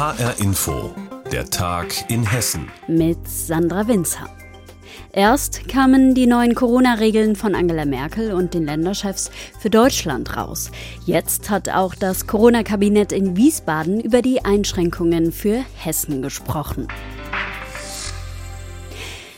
HR Info, der Tag in Hessen. Mit Sandra Winzer. Erst kamen die neuen Corona-Regeln von Angela Merkel und den Länderchefs für Deutschland raus. Jetzt hat auch das Corona-Kabinett in Wiesbaden über die Einschränkungen für Hessen gesprochen.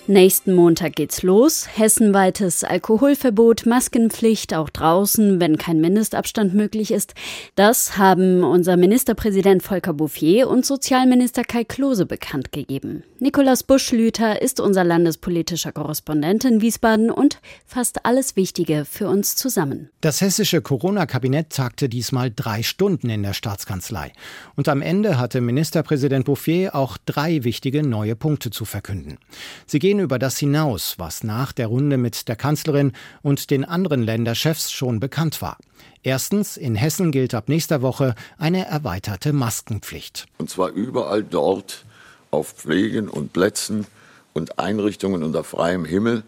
Nächsten Montag geht's los. Hessenweites Alkoholverbot, Maskenpflicht auch draußen, wenn kein Mindestabstand möglich ist. Das haben unser Ministerpräsident Volker Bouffier und Sozialminister Kai Klose bekannt gegeben. Nikolaus Buschlüter ist unser landespolitischer Korrespondent in Wiesbaden und fasst alles Wichtige für uns zusammen. Das hessische Corona-Kabinett tagte diesmal drei Stunden in der Staatskanzlei. Und am Ende hatte Ministerpräsident Bouffier auch drei wichtige neue Punkte zu verkünden. Sie gehen über das hinaus, was nach der Runde mit der Kanzlerin und den anderen Länderchefs schon bekannt war. Erstens, in Hessen gilt ab nächster Woche eine erweiterte Maskenpflicht. Und zwar überall dort auf Pflegen und Plätzen und Einrichtungen unter freiem Himmel,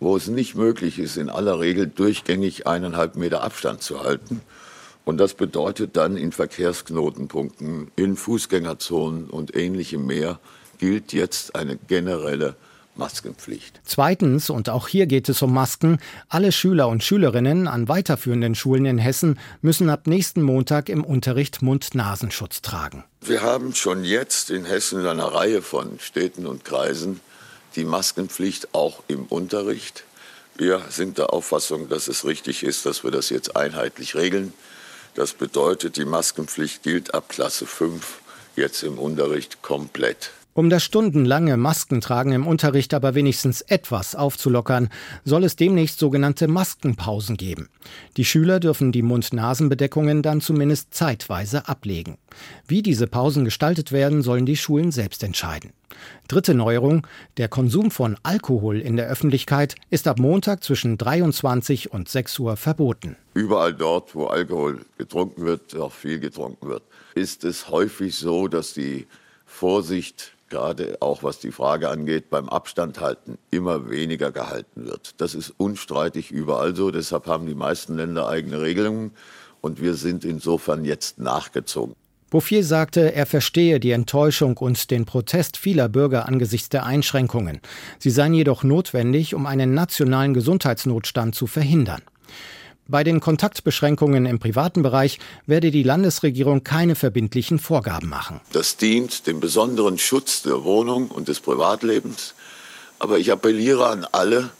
wo es nicht möglich ist, in aller Regel durchgängig eineinhalb Meter Abstand zu halten. Und das bedeutet dann in Verkehrsknotenpunkten, in Fußgängerzonen und ähnlichem mehr gilt jetzt eine generelle Maskenpflicht. Zweitens, und auch hier geht es um Masken, alle Schüler und Schülerinnen an weiterführenden Schulen in Hessen müssen ab nächsten Montag im Unterricht Mund-Nasenschutz tragen. Wir haben schon jetzt in Hessen in einer Reihe von Städten und Kreisen die Maskenpflicht auch im Unterricht. Wir sind der Auffassung, dass es richtig ist, dass wir das jetzt einheitlich regeln. Das bedeutet, die Maskenpflicht gilt ab Klasse 5 jetzt im Unterricht komplett. Um das stundenlange Maskentragen im Unterricht aber wenigstens etwas aufzulockern, soll es demnächst sogenannte Maskenpausen geben. Die Schüler dürfen die Mund-Nasen-Bedeckungen dann zumindest zeitweise ablegen. Wie diese Pausen gestaltet werden, sollen die Schulen selbst entscheiden. Dritte Neuerung, der Konsum von Alkohol in der Öffentlichkeit ist ab Montag zwischen 23 und 6 Uhr verboten. Überall dort, wo Alkohol getrunken wird, auch viel getrunken wird, ist es häufig so, dass die Vorsicht gerade auch was die Frage angeht, beim Abstand halten immer weniger gehalten wird. Das ist unstreitig überall so. Deshalb haben die meisten Länder eigene Regelungen und wir sind insofern jetzt nachgezogen. Bouffier sagte, er verstehe die Enttäuschung und den Protest vieler Bürger angesichts der Einschränkungen. Sie seien jedoch notwendig, um einen nationalen Gesundheitsnotstand zu verhindern. Bei den Kontaktbeschränkungen im privaten Bereich werde die Landesregierung keine verbindlichen Vorgaben machen. Das dient dem besonderen Schutz der Wohnung und des Privatlebens. Aber ich appelliere an alle,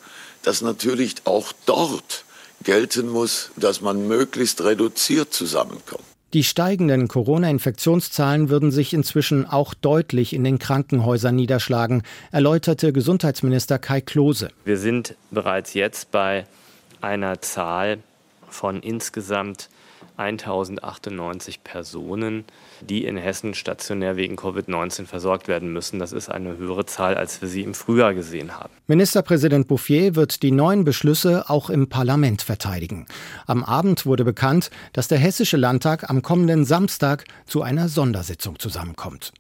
dass natürlich auch dort gelten muss, dass man möglichst reduziert zusammenkommt. Die steigenden Corona-Infektionszahlen würden sich inzwischen auch deutlich in den Krankenhäusern niederschlagen, erläuterte Gesundheitsminister Kai Klose. Wir sind bereits jetzt bei einer Zahl von insgesamt 1098 Personen, die in Hessen stationär wegen Covid-19 versorgt werden müssen. Das ist eine höhere Zahl, als wir sie im Frühjahr gesehen haben. Ministerpräsident Bouffier wird die neuen Beschlüsse auch im Parlament verteidigen. Am Abend wurde bekannt, dass der Hessische Landtag am kommenden Samstag zu einer Sondersitzung zusammenkommt.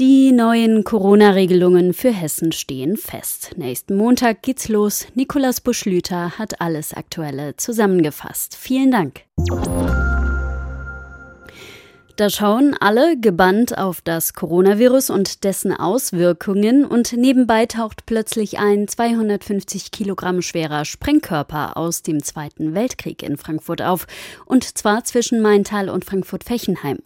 Die neuen Corona-Regelungen für Hessen stehen fest. Nächsten Montag geht's los. Nikolaus Buschlüter hat alles Aktuelle zusammengefasst. Vielen Dank. Da schauen alle gebannt auf das Coronavirus und dessen Auswirkungen und nebenbei taucht plötzlich ein 250 Kilogramm schwerer Sprengkörper aus dem Zweiten Weltkrieg in Frankfurt auf und zwar zwischen Maintal und Frankfurt-Fechenheim.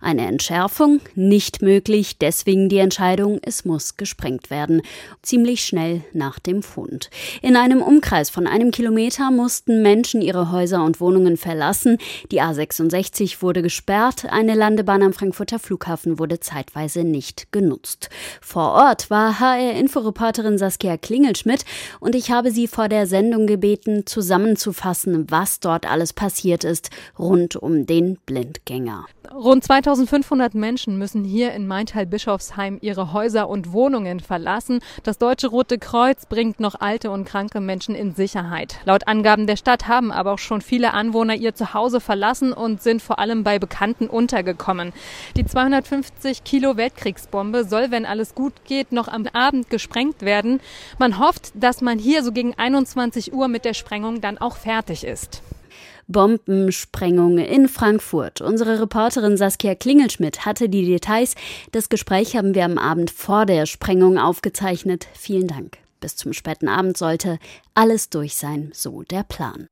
Eine Entschärfung nicht möglich, deswegen die Entscheidung, es muss gesprengt werden. Ziemlich schnell nach dem Fund. In einem Umkreis von einem Kilometer mussten Menschen ihre Häuser und Wohnungen verlassen. Die A66 wurde gesperrt. Eine eine Landebahn am Frankfurter Flughafen wurde zeitweise nicht genutzt. Vor Ort war HR-Inforeporterin Saskia Klingelschmidt und ich habe sie vor der Sendung gebeten, zusammenzufassen, was dort alles passiert ist rund um den Blindgänger. Rund 2500 Menschen müssen hier in Maintal-Bischofsheim ihre Häuser und Wohnungen verlassen. Das Deutsche Rote Kreuz bringt noch alte und kranke Menschen in Sicherheit. Laut Angaben der Stadt haben aber auch schon viele Anwohner ihr Zuhause verlassen und sind vor allem bei Bekannten untergekommen. Die 250 Kilo Weltkriegsbombe soll, wenn alles gut geht, noch am Abend gesprengt werden. Man hofft, dass man hier so gegen 21 Uhr mit der Sprengung dann auch fertig ist. Bombensprengung in Frankfurt. Unsere Reporterin Saskia Klingelschmidt hatte die Details. Das Gespräch haben wir am Abend vor der Sprengung aufgezeichnet. Vielen Dank. Bis zum späten Abend sollte alles durch sein, so der Plan.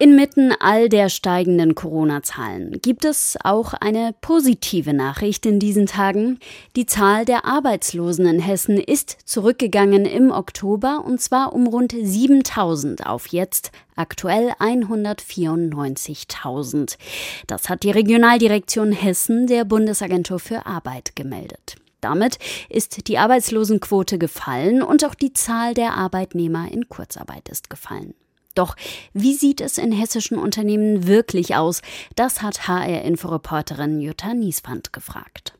Inmitten all der steigenden Corona-Zahlen gibt es auch eine positive Nachricht in diesen Tagen. Die Zahl der Arbeitslosen in Hessen ist zurückgegangen im Oktober und zwar um rund 7000 auf jetzt aktuell 194.000. Das hat die Regionaldirektion Hessen der Bundesagentur für Arbeit gemeldet. Damit ist die Arbeitslosenquote gefallen und auch die Zahl der Arbeitnehmer in Kurzarbeit ist gefallen. Doch wie sieht es in hessischen Unternehmen wirklich aus? Das hat HR-Inforeporterin Jutta Nieswand gefragt.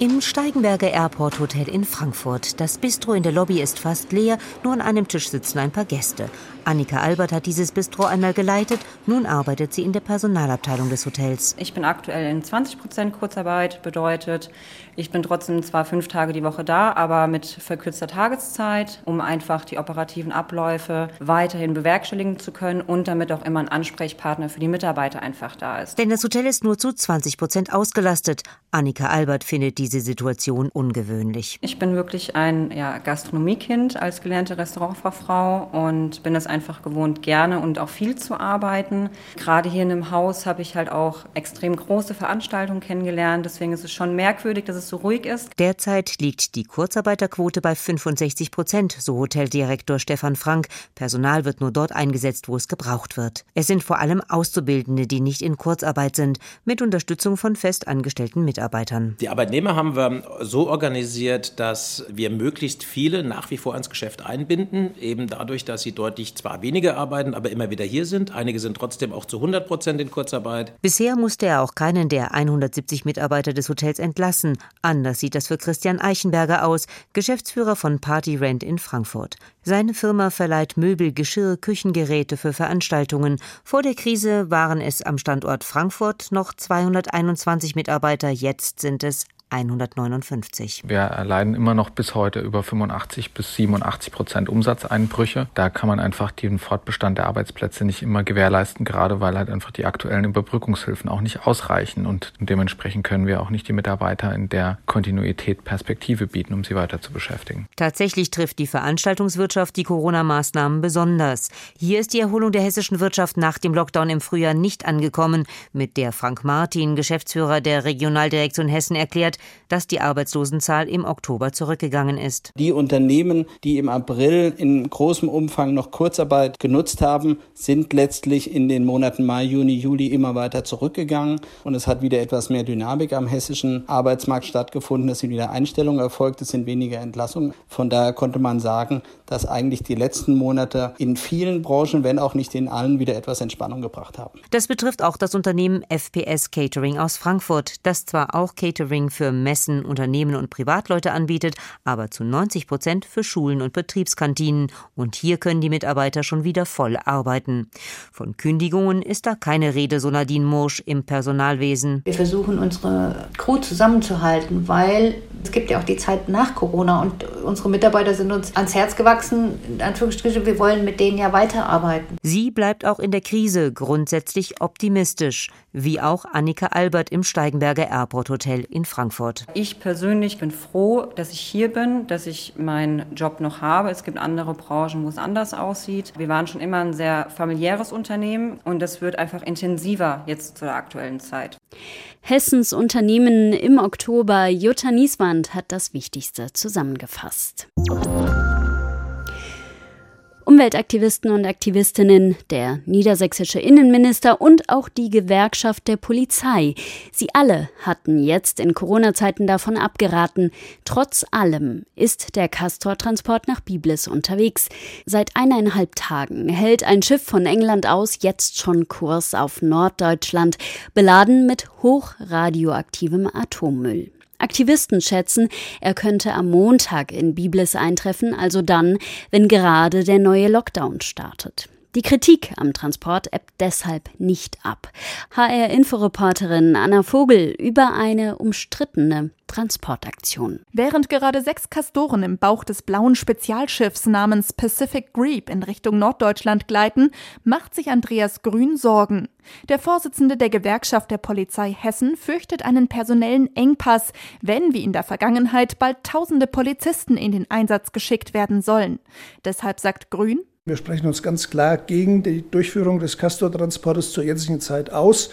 Im Steigenberger Airport Hotel in Frankfurt. Das Bistro in der Lobby ist fast leer, nur an einem Tisch sitzen ein paar Gäste. Annika Albert hat dieses Bistro einmal geleitet, nun arbeitet sie in der Personalabteilung des Hotels. Ich bin aktuell in 20 Prozent Kurzarbeit, bedeutet, ich bin trotzdem zwar fünf Tage die Woche da, aber mit verkürzter Tageszeit, um einfach die operativen Abläufe weiterhin bewerkstelligen zu können und damit auch immer ein Ansprechpartner für die Mitarbeiter einfach da ist. Denn das Hotel ist nur zu 20 Prozent ausgelastet. Annika Albert findet diese Situation ungewöhnlich. Ich bin wirklich ein ja, Gastronomiekind als gelernte Restaurantfachfrau und bin es einfach gewohnt, gerne und auch viel zu arbeiten. Gerade hier in einem Haus habe ich halt auch extrem große Veranstaltungen kennengelernt. Deswegen ist es schon merkwürdig, dass es so ruhig ist. Derzeit liegt die Kurzarbeiterquote bei 65 Prozent, so Hoteldirektor Stefan Frank. Personal wird nur dort eingesetzt, wo es gebraucht wird. Es sind vor allem Auszubildende, die nicht in Kurzarbeit sind, mit Unterstützung von festangestellten Mitarbeitern. Die Arbeitnehmer haben wir so organisiert, dass wir möglichst viele nach wie vor ans Geschäft einbinden, eben dadurch, dass sie deutlich zwar weniger arbeiten, aber immer wieder hier sind. Einige sind trotzdem auch zu 100 Prozent in Kurzarbeit. Bisher musste er auch keinen der 170 Mitarbeiter des Hotels entlassen. Anders sieht das für Christian Eichenberger aus, Geschäftsführer von Party Rent in Frankfurt. Seine Firma verleiht Möbel, Geschirr, Küchengeräte für Veranstaltungen. Vor der Krise waren es am Standort Frankfurt noch 221 Mitarbeiter, jetzt sind es 159. Wir erleiden immer noch bis heute über 85 bis 87 Prozent Umsatzeinbrüche. Da kann man einfach den Fortbestand der Arbeitsplätze nicht immer gewährleisten, gerade weil halt einfach die aktuellen Überbrückungshilfen auch nicht ausreichen und dementsprechend können wir auch nicht die Mitarbeiter in der Kontinuität Perspektive bieten, um sie weiter zu beschäftigen. Tatsächlich trifft die Veranstaltungswirtschaft die Corona-Maßnahmen besonders. Hier ist die Erholung der hessischen Wirtschaft nach dem Lockdown im Frühjahr nicht angekommen, mit der Frank Martin, Geschäftsführer der Regionaldirektion Hessen, erklärt, dass die Arbeitslosenzahl im Oktober zurückgegangen ist. Die Unternehmen, die im April in großem Umfang noch Kurzarbeit genutzt haben, sind letztlich in den Monaten Mai, Juni, Juli immer weiter zurückgegangen und es hat wieder etwas mehr Dynamik am hessischen Arbeitsmarkt stattgefunden. Es sind wieder Einstellungen erfolgt, es sind weniger Entlassungen. Von daher konnte man sagen, dass eigentlich die letzten Monate in vielen Branchen, wenn auch nicht in allen, wieder etwas Entspannung gebracht haben. Das betrifft auch das Unternehmen FPS Catering aus Frankfurt, das zwar auch Catering für Messen, Unternehmen und Privatleute anbietet, aber zu 90 Prozent für Schulen und Betriebskantinen. Und hier können die Mitarbeiter schon wieder voll arbeiten. Von Kündigungen ist da keine Rede, so Nadine Mursch im Personalwesen. Wir versuchen unsere Crew zusammenzuhalten, weil es gibt ja auch die Zeit nach Corona und unsere Mitarbeiter sind uns ans Herz gewachsen. In Anführungsstrichen, wir wollen mit denen ja weiterarbeiten. Sie bleibt auch in der Krise grundsätzlich optimistisch, wie auch Annika Albert im Steigenberger Airport Hotel in Frankfurt. Ich persönlich bin froh, dass ich hier bin, dass ich meinen Job noch habe. Es gibt andere Branchen, wo es anders aussieht. Wir waren schon immer ein sehr familiäres Unternehmen und das wird einfach intensiver jetzt zu der aktuellen Zeit. Hessens Unternehmen im Oktober. Jutta Nieswand hat das Wichtigste zusammengefasst. Umweltaktivisten und Aktivistinnen, der niedersächsische Innenminister und auch die Gewerkschaft der Polizei. Sie alle hatten jetzt in Corona-Zeiten davon abgeraten. Trotz allem ist der Castor-Transport nach Biblis unterwegs. Seit eineinhalb Tagen hält ein Schiff von England aus jetzt schon Kurs auf Norddeutschland, beladen mit hochradioaktivem Atommüll. Aktivisten schätzen, er könnte am Montag in Biblis eintreffen, also dann, wenn gerade der neue Lockdown startet. Die Kritik am Transport ebbt deshalb nicht ab. HR-Inforeporterin Anna Vogel über eine umstrittene Transportaktion. Während gerade sechs Kastoren im Bauch des blauen Spezialschiffs namens Pacific Greep in Richtung Norddeutschland gleiten, macht sich Andreas Grün Sorgen. Der Vorsitzende der Gewerkschaft der Polizei Hessen fürchtet einen personellen Engpass, wenn wie in der Vergangenheit bald tausende Polizisten in den Einsatz geschickt werden sollen. Deshalb sagt Grün, wir sprechen uns ganz klar gegen die Durchführung des Castor-Transportes zur jetzigen Zeit aus.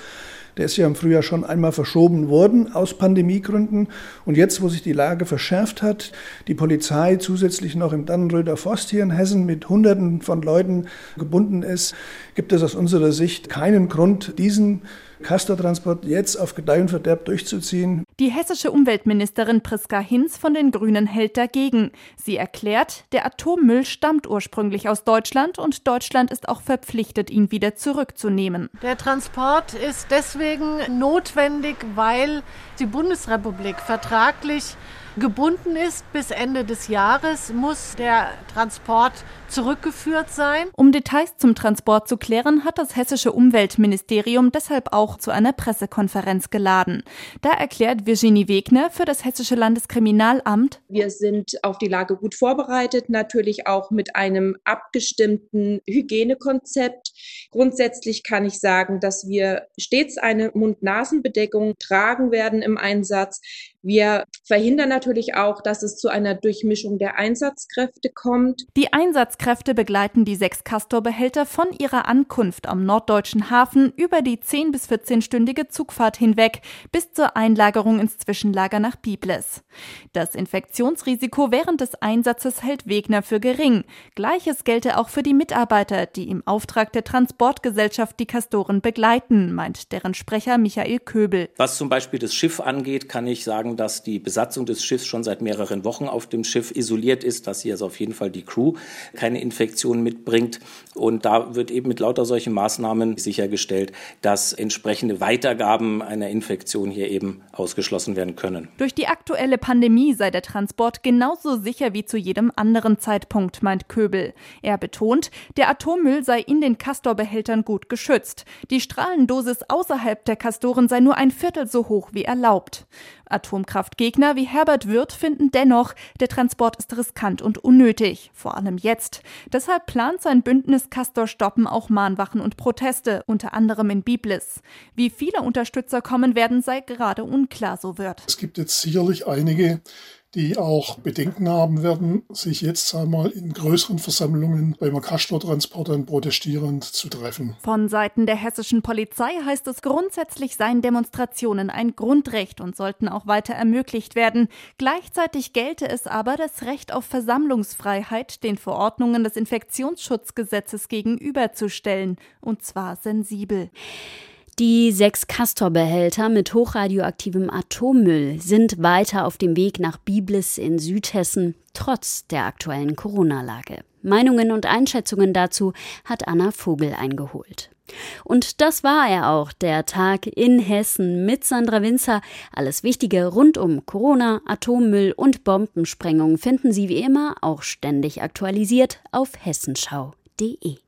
Der ist ja im Frühjahr schon einmal verschoben worden aus Pandemiegründen. Und jetzt, wo sich die Lage verschärft hat, die Polizei zusätzlich noch im Dannenröder Forst hier in Hessen mit Hunderten von Leuten gebunden ist, gibt es aus unserer Sicht keinen Grund, diesen Castortransport jetzt auf Gedeih und Verderb durchzuziehen. Die hessische Umweltministerin Priska Hinz von den Grünen hält dagegen. Sie erklärt, der Atommüll stammt ursprünglich aus Deutschland und Deutschland ist auch verpflichtet, ihn wieder zurückzunehmen. Der Transport ist deswegen notwendig, weil die Bundesrepublik vertraglich gebunden ist bis Ende des Jahres, muss der Transport zurückgeführt sein. Um Details zum Transport zu klären, hat das hessische Umweltministerium deshalb auch zu einer Pressekonferenz geladen. Da erklärt Virginie Wegner für das hessische Landeskriminalamt, wir sind auf die Lage gut vorbereitet, natürlich auch mit einem abgestimmten Hygienekonzept. Grundsätzlich kann ich sagen, dass wir stets eine Mund-Nasen-Bedeckung tragen werden im Einsatz. Wir verhindern natürlich auch, dass es zu einer Durchmischung der Einsatzkräfte kommt. Die Einsatzkräfte begleiten die sechs Castor-Behälter von ihrer Ankunft am norddeutschen Hafen über die 10 bis 14-stündige Zugfahrt hinweg bis zur Einlagerung ins Zwischenlager nach Biblis. Das Infektionsrisiko während des Einsatzes hält Wegner für gering. Gleiches gelte auch für die Mitarbeiter, die im Auftrag der Transportgesellschaft die Castoren begleiten, meint deren Sprecher Michael Köbel. Was zum Beispiel das Schiff angeht, kann ich sagen, dass die Besatzung des Schiffs schon seit mehreren Wochen auf dem Schiff isoliert ist, dass hier also auf jeden Fall die Crew keine Infektion mitbringt. Und da wird eben mit lauter solchen Maßnahmen sichergestellt, dass entsprechende Weitergaben einer Infektion hier eben ausgeschlossen werden können. Durch die aktuelle Pandemie sei der Transport genauso sicher wie zu jedem anderen Zeitpunkt, meint Köbel. Er betont, der Atommüll sei in den Castor-Behältern gut geschützt. Die Strahlendosis außerhalb der Castoren sei nur ein Viertel so hoch wie erlaubt. Atomkraftgegner wie Herbert Wirth finden dennoch, der Transport ist riskant und unnötig, vor allem jetzt. Deshalb plant sein Bündnis Castor Stoppen auch Mahnwachen und Proteste, unter anderem in Biblis. Wie viele Unterstützer kommen werden, sei gerade unklar, so wird. Es gibt jetzt sicherlich einige, die auch Bedenken haben werden, sich jetzt einmal in größeren Versammlungen beim Castor-Transportern protestierend zu treffen. Von Seiten der hessischen Polizei heißt es grundsätzlich seien Demonstrationen ein Grundrecht und sollten auch weiter ermöglicht werden. Gleichzeitig gelte es aber, das Recht auf Versammlungsfreiheit den Verordnungen des Infektionsschutzgesetzes gegenüberzustellen, und zwar sensibel. Die sechs Castor-Behälter mit hochradioaktivem Atommüll sind weiter auf dem Weg nach Biblis in Südhessen, trotz der aktuellen Corona-Lage. Meinungen und Einschätzungen dazu hat Anna Vogel eingeholt. Und das war er auch, der Tag in Hessen mit Sandra Winzer. Alles Wichtige rund um Corona, Atommüll und Bombensprengung finden Sie wie immer auch ständig aktualisiert auf hessenschau.de.